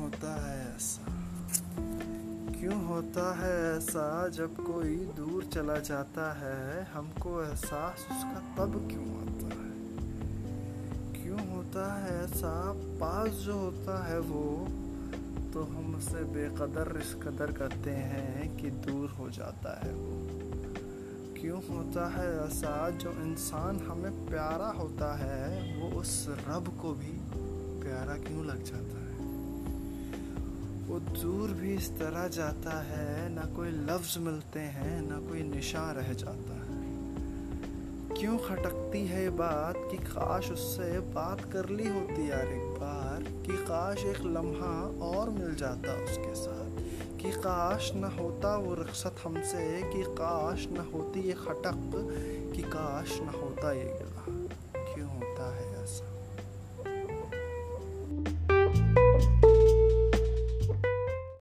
होता है ऐसा? क्यों होता है ऐसा जब कोई दूर चला जाता है? हमको एहसास उसका तब क्यों आता है? क्यों होता है ऐसा? पास जो होता है वो तो हम उसे बेकदर इस कदर करते हैं कि दूर हो जाता है वो। क्यों होता है ऐसा? जो इंसान हमें प्यारा होता है, वो उस रब को भी प्यारा क्यों लग जाता है? दूर भी इस तरह जाता है, ना कोई लफ्ज मिलते हैं, ना कोई निशा रह जाता है। क्यों खटकती है ये बात कि काश उससे बात कर ली होती यार एक बार, कि काश एक लम्हा और मिल जाता उसके साथ, कि काश न होता वो रख्सत हमसे, कि काश न होती ये खटक, कि काश न होता ये गिला।